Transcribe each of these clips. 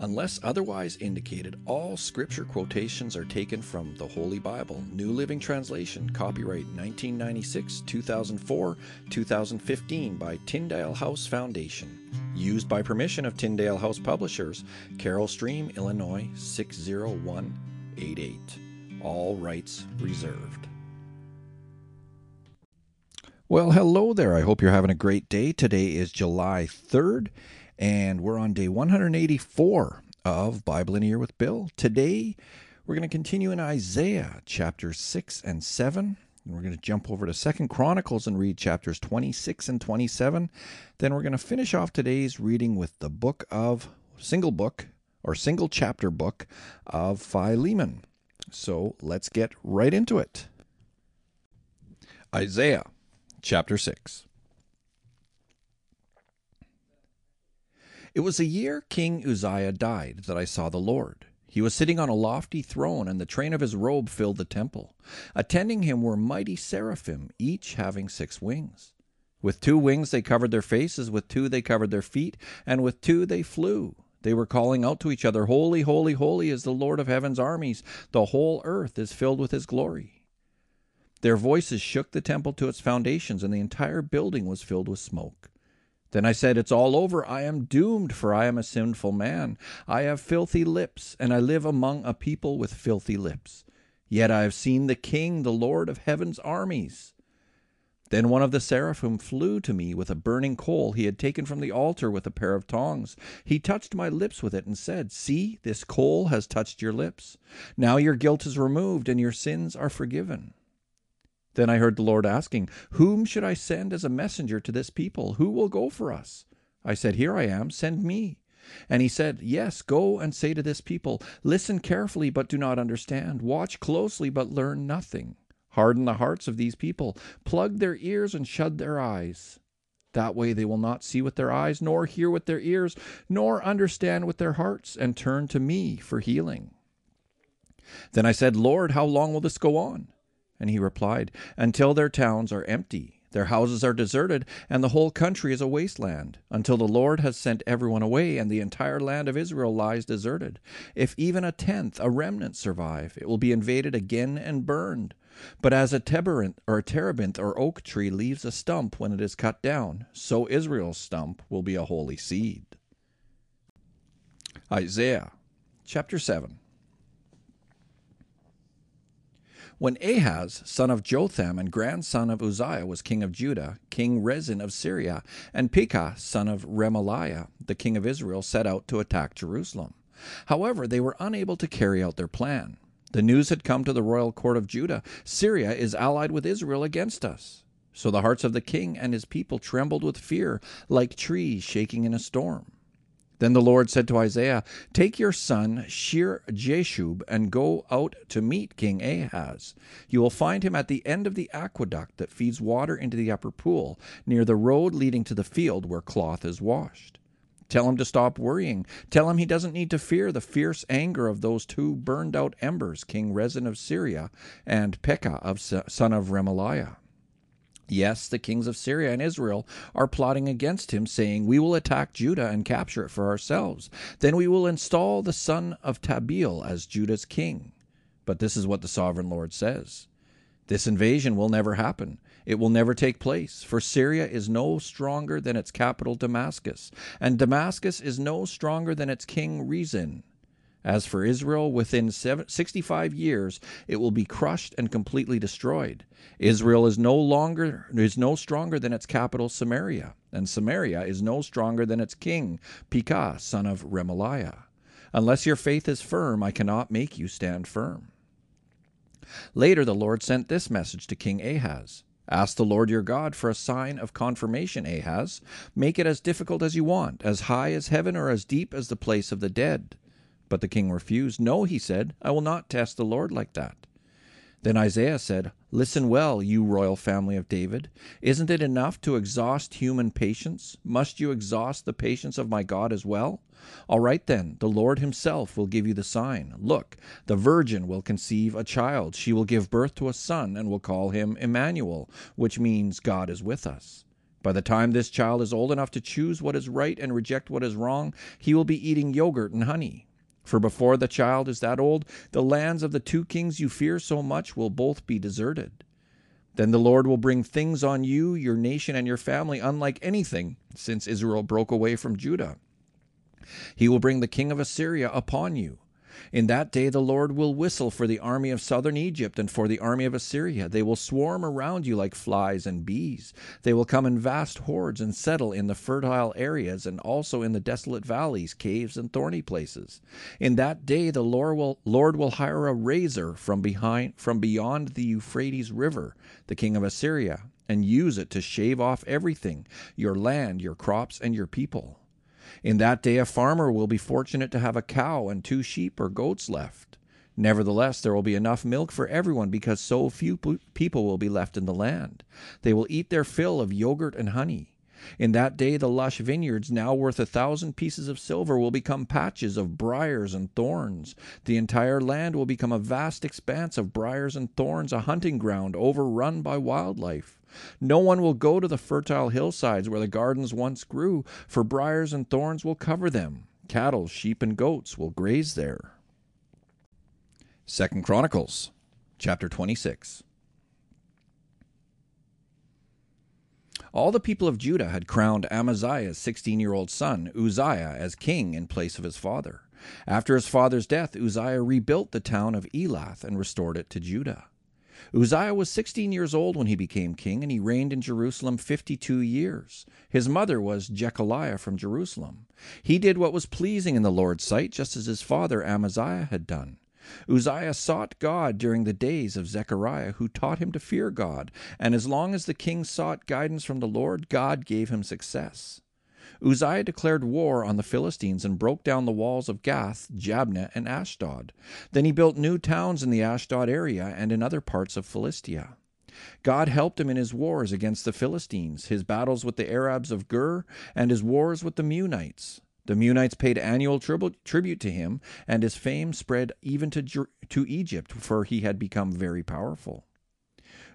Unless otherwise indicated, all scripture quotations are taken from the Holy Bible, New Living Translation, copyright 1996, 2004, 2015 by Tyndale House Foundation. Used by permission of Tyndale House Publishers, Carol Stream, Illinois 60188. All rights reserved. Well, hello there. I hope you're having a great day. Today is July 3rd, and we're on day 184 of Bible in a Year with Bill. Today, we're going to continue in Isaiah chapter 6 and 7. And we're going to jump over to Second Chronicles and read chapters 26 and 27. Then we're going to finish off today's reading with the book of, single book, or single chapter book of Philemon. So let's get right into it. Isaiah chapter 6. It was a year King Uzziah died that I saw the Lord. He was sitting on a lofty throne, and the train of his robe filled the temple. Attending him were mighty seraphim, each having six wings. With two wings they covered their faces, with two they covered their feet, and with two they flew. They were calling out to each other, Holy, holy, holy is the Lord of heaven's armies. The whole earth is filled with his glory. Their voices shook the temple to its foundations, and the entire building was filled with smoke. Then I said, It's all over. I am doomed, for I am a sinful man. I have filthy lips, and I live among a people with filthy lips. Yet I have seen the King, the Lord of heaven's armies. Then one of the seraphim flew to me with a burning coal he had taken from the altar with a pair of tongs. He touched my lips with it and said, See, this coal has touched your lips. Now your guilt is removed and your sins are forgiven. Then I heard the Lord asking, Whom should I send as a messenger to this people? Who will go for us? I said, Here I am, send me. And he said, Yes, go and say to this people, Listen carefully, but do not understand. Watch closely, but learn nothing. Harden the hearts of these people. Plug their ears and shut their eyes. That way they will not see with their eyes, nor hear with their ears, nor understand with their hearts, and turn to me for healing. Then I said, Lord, how long will this go on? And he replied, Until their towns are empty, their houses are deserted, and the whole country is a wasteland, until the Lord has sent everyone away, and the entire land of Israel lies deserted. If even a tenth, a remnant, survive, it will be invaded again and burned. But as a terebinth or a terebinth or oak tree leaves a stump when it is cut down, so Israel's stump will be a holy seed. Isaiah chapter 7 When Ahaz, son of Jotham and grandson of Uzziah, was king of Judah, King Rezin of Syria, and Pekah, son of Remaliah, the king of Israel, set out to attack Jerusalem. However, they were unable to carry out their plan. The news had come to the royal court of Judah Syria is allied with Israel against us. So the hearts of the king and his people trembled with fear, like trees shaking in a storm. Then the Lord said to Isaiah, Take your son Shear Jashub and go out to meet King Ahaz. You will find him at the end of the aqueduct that feeds water into the upper pool, near the road leading to the field where cloth is washed. Tell him to stop worrying. Tell him he doesn't need to fear the fierce anger of those two burned out embers, King Rezin of Syria and Pekah of son of Remaliah. Yes, the kings of Syria and Israel are plotting against him, saying, We will attack Judah and capture it for ourselves. Then we will install the son of Tabeel as Judah's king. But this is what the sovereign Lord says This invasion will never happen. It will never take place, for Syria is no stronger than its capital Damascus, and Damascus is no stronger than its king Rezin. As for Israel, within 65 years it will be crushed and completely destroyed. Israel is no longer is no stronger than its capital Samaria, and Samaria is no stronger than its king Pekah, son of Remaliah. Unless your faith is firm, I cannot make you stand firm. Later the Lord sent this message to King Ahaz. Ask the Lord your God for a sign of confirmation, Ahaz. Make it as difficult as you want, as high as heaven or as deep as the place of the dead. But the king refused. No, he said, I will not test the Lord like that. Then Isaiah said, Listen well, you royal family of David. Isn't it enough to exhaust human patience? Must you exhaust the patience of my God as well? All right then, the Lord himself will give you the sign. Look, the virgin will conceive a child. She will give birth to a son and will call him Emmanuel, which means God is with us. By the time this child is old enough to choose what is right and reject what is wrong, he will be eating yogurt and honey. For before the child is that old, the lands of the two kings you fear so much will both be deserted. Then the Lord will bring things on you, your nation, and your family unlike anything since Israel broke away from Judah. He will bring the king of Assyria upon you in that day the Lord will whistle for the army of southern Egypt and for the army of Assyria. They will swarm around you like flies and bees. They will come in vast hordes and settle in the fertile areas and also in the desolate valleys, caves, and thorny places. In that day the Lord will, Lord will hire a razor from behind from beyond the Euphrates River, the king of Assyria, and use it to shave off everything, your land, your crops, and your people. In that day, a farmer will be fortunate to have a cow and two sheep or goats left. Nevertheless, there will be enough milk for everyone because so few people will be left in the land. They will eat their fill of yogurt and honey. In that day, the lush vineyards, now worth a thousand pieces of silver, will become patches of briars and thorns. The entire land will become a vast expanse of briars and thorns, a hunting ground overrun by wildlife. No one will go to the fertile hillsides where the gardens once grew, for briars and thorns will cover them. Cattle, sheep, and goats will graze there. Second Chronicles chapter 26. All the people of Judah had crowned Amaziah's sixteen year old son, Uzziah, as king in place of his father. After his father's death, Uzziah rebuilt the town of Elath and restored it to Judah. Uzziah was sixteen years old when he became king, and he reigned in Jerusalem fifty two years. His mother was Jecoliah from Jerusalem. He did what was pleasing in the Lord's sight, just as his father Amaziah had done. Uzziah sought God during the days of Zechariah, who taught him to fear God, and as long as the king sought guidance from the Lord, God gave him success. Uzziah declared war on the Philistines and broke down the walls of Gath, Jabneh, and Ashdod. Then he built new towns in the Ashdod area and in other parts of Philistia. God helped him in his wars against the Philistines, his battles with the Arabs of Gur, and his wars with the Meunites. The Meunites paid annual tribute to him, and his fame spread even to, to Egypt, for he had become very powerful.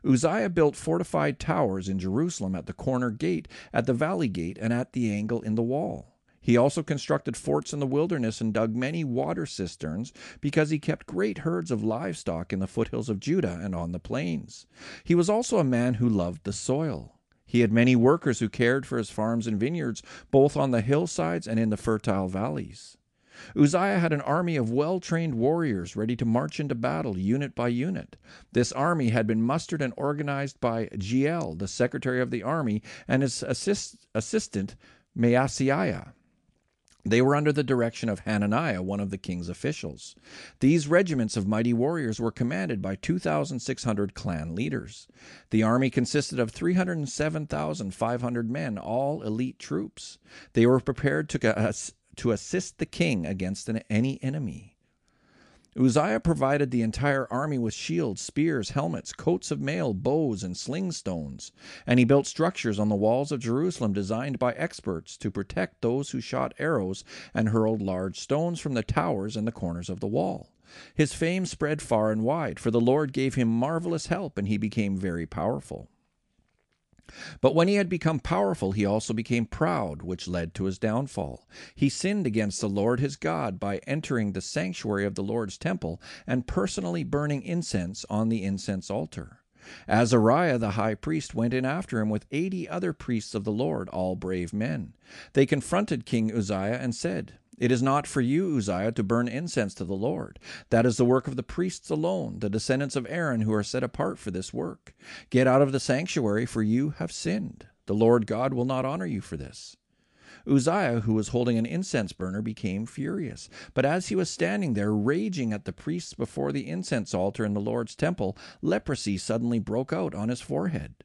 Uzziah built fortified towers in Jerusalem at the corner gate, at the valley gate, and at the angle in the wall. He also constructed forts in the wilderness and dug many water cisterns, because he kept great herds of livestock in the foothills of Judah and on the plains. He was also a man who loved the soil. He had many workers who cared for his farms and vineyards, both on the hillsides and in the fertile valleys. Uzziah had an army of well trained warriors ready to march into battle unit by unit. This army had been mustered and organized by Jeiel, the secretary of the army, and his assist, assistant Maaseiah. They were under the direction of Hananiah, one of the king's officials. These regiments of mighty warriors were commanded by 2,600 clan leaders. The army consisted of 307,500 men, all elite troops. They were prepared to, uh, to assist the king against an, any enemy. Uzziah provided the entire army with shields, spears, helmets, coats of mail, bows, and sling stones, and he built structures on the walls of Jerusalem designed by experts to protect those who shot arrows and hurled large stones from the towers and the corners of the wall. His fame spread far and wide, for the Lord gave him marvelous help, and he became very powerful. But when he had become powerful, he also became proud, which led to his downfall. He sinned against the Lord his God by entering the sanctuary of the Lord's temple and personally burning incense on the incense altar. Azariah the high priest went in after him with eighty other priests of the Lord, all brave men. They confronted King Uzziah and said, it is not for you, Uzziah, to burn incense to the Lord. That is the work of the priests alone, the descendants of Aaron who are set apart for this work. Get out of the sanctuary, for you have sinned. The Lord God will not honor you for this. Uzziah, who was holding an incense burner, became furious. But as he was standing there, raging at the priests before the incense altar in the Lord's temple, leprosy suddenly broke out on his forehead.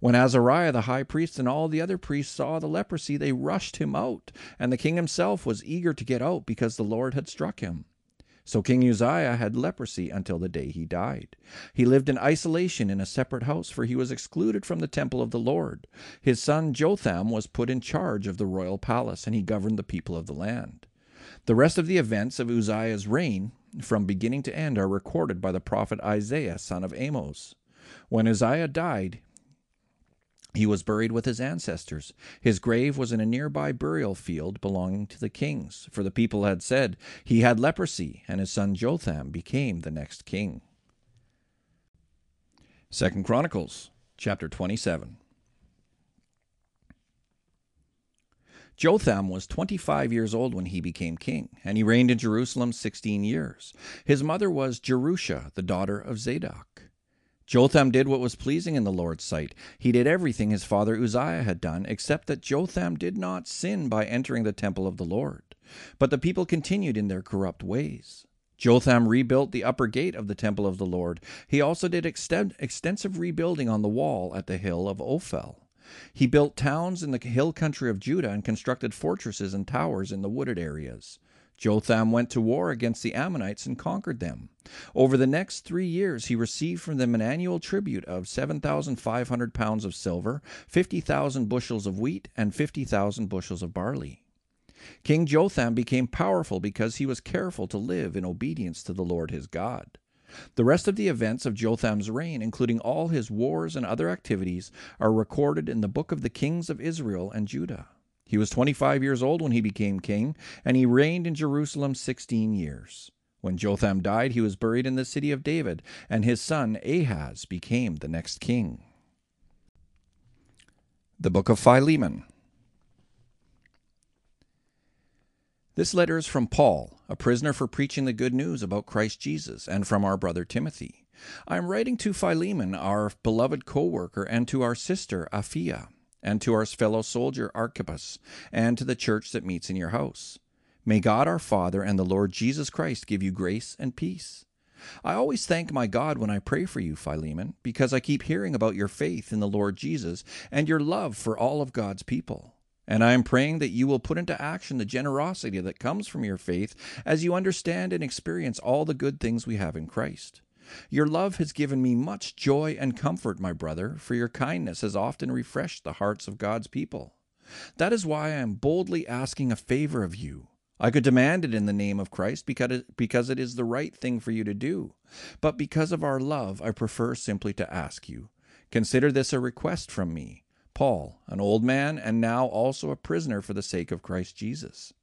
When Azariah the high priest and all the other priests saw the leprosy, they rushed him out, and the king himself was eager to get out because the Lord had struck him. So King Uzziah had leprosy until the day he died. He lived in isolation in a separate house, for he was excluded from the temple of the Lord. His son Jotham was put in charge of the royal palace, and he governed the people of the land. The rest of the events of Uzziah's reign, from beginning to end, are recorded by the prophet Isaiah, son of Amos. When Uzziah died, He was buried with his ancestors. His grave was in a nearby burial field belonging to the kings, for the people had said he had leprosy, and his son Jotham became the next king. Second Chronicles chapter 27. Jotham was 25 years old when he became king, and he reigned in Jerusalem 16 years. His mother was Jerusha, the daughter of Zadok. Jotham did what was pleasing in the Lord's sight. He did everything his father Uzziah had done, except that Jotham did not sin by entering the temple of the Lord. But the people continued in their corrupt ways. Jotham rebuilt the upper gate of the temple of the Lord. He also did extensive rebuilding on the wall at the hill of Ophel. He built towns in the hill country of Judah and constructed fortresses and towers in the wooded areas. Jotham went to war against the Ammonites and conquered them. Over the next three years, he received from them an annual tribute of 7,500 pounds of silver, 50,000 bushels of wheat, and 50,000 bushels of barley. King Jotham became powerful because he was careful to live in obedience to the Lord his God. The rest of the events of Jotham's reign, including all his wars and other activities, are recorded in the book of the kings of Israel and Judah. He was 25 years old when he became king, and he reigned in Jerusalem 16 years. When Jotham died, he was buried in the city of David, and his son Ahaz became the next king. The Book of Philemon. This letter is from Paul, a prisoner for preaching the good news about Christ Jesus, and from our brother Timothy. I am writing to Philemon, our beloved co worker, and to our sister Apphia and to our fellow soldier Archippus, and to the church that meets in your house. May God our Father and the Lord Jesus Christ give you grace and peace. I always thank my God when I pray for you, Philemon, because I keep hearing about your faith in the Lord Jesus and your love for all of God's people. And I am praying that you will put into action the generosity that comes from your faith as you understand and experience all the good things we have in Christ. Your love has given me much joy and comfort, my brother, for your kindness has often refreshed the hearts of God's people. That is why I am boldly asking a favor of you. I could demand it in the name of Christ because it, because it is the right thing for you to do. But because of our love, I prefer simply to ask you. Consider this a request from me, Paul, an old man and now also a prisoner for the sake of Christ Jesus.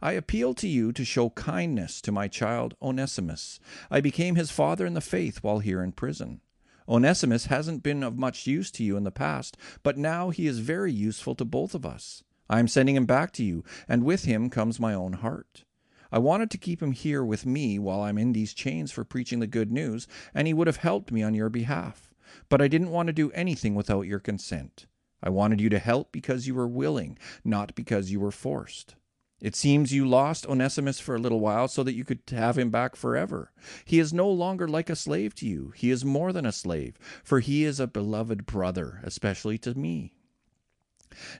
I appeal to you to show kindness to my child Onesimus. I became his father in the faith while here in prison. Onesimus hasn't been of much use to you in the past, but now he is very useful to both of us. I am sending him back to you, and with him comes my own heart. I wanted to keep him here with me while I'm in these chains for preaching the good news, and he would have helped me on your behalf. But I didn't want to do anything without your consent. I wanted you to help because you were willing, not because you were forced. It seems you lost Onesimus for a little while so that you could have him back forever. He is no longer like a slave to you. He is more than a slave, for he is a beloved brother, especially to me.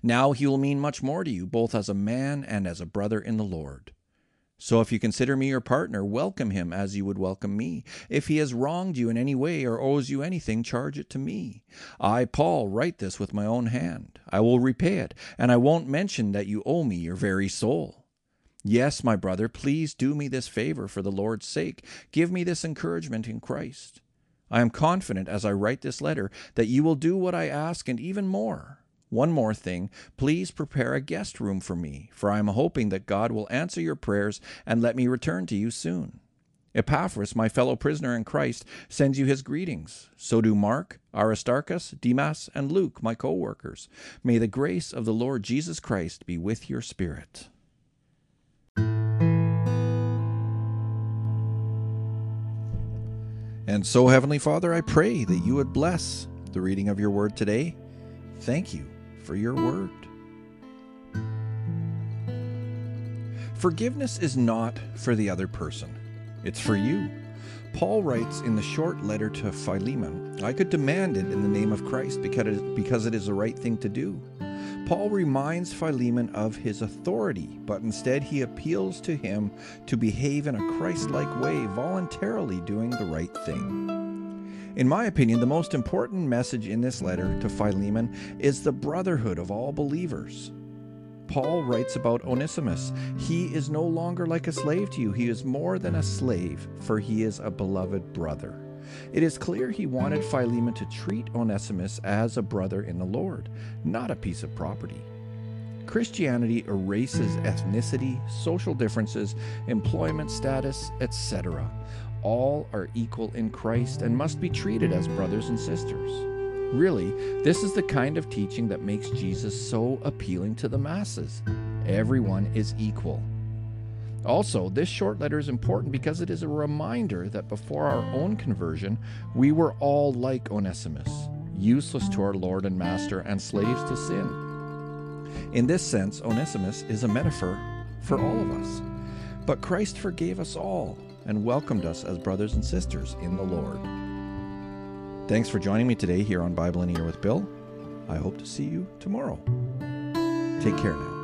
Now he will mean much more to you, both as a man and as a brother in the Lord. So if you consider me your partner, welcome him as you would welcome me. If he has wronged you in any way or owes you anything, charge it to me. I, Paul, write this with my own hand. I will repay it, and I won't mention that you owe me your very soul. Yes, my brother, please do me this favor for the Lord's sake. Give me this encouragement in Christ. I am confident as I write this letter that you will do what I ask and even more. One more thing, please prepare a guest room for me, for I am hoping that God will answer your prayers and let me return to you soon. Epaphras, my fellow prisoner in Christ, sends you his greetings. So do Mark, Aristarchus, Demas, and Luke, my co workers. May the grace of the Lord Jesus Christ be with your spirit. And so, Heavenly Father, I pray that you would bless the reading of your word today. Thank you for your word. Forgiveness is not for the other person, it's for you. Paul writes in the short letter to Philemon, I could demand it in the name of Christ because it is the right thing to do. Paul reminds Philemon of his authority, but instead he appeals to him to behave in a Christ like way, voluntarily doing the right thing. In my opinion, the most important message in this letter to Philemon is the brotherhood of all believers. Paul writes about Onesimus. He is no longer like a slave to you. He is more than a slave, for he is a beloved brother. It is clear he wanted Philemon to treat Onesimus as a brother in the Lord, not a piece of property. Christianity erases ethnicity, social differences, employment status, etc. All are equal in Christ and must be treated as brothers and sisters. Really, this is the kind of teaching that makes Jesus so appealing to the masses. Everyone is equal. Also, this short letter is important because it is a reminder that before our own conversion, we were all like Onesimus, useless to our Lord and Master and slaves to sin. In this sense, Onesimus is a metaphor for all of us. But Christ forgave us all and welcomed us as brothers and sisters in the Lord. Thanks for joining me today here on Bible in a Year with Bill. I hope to see you tomorrow. Take care now.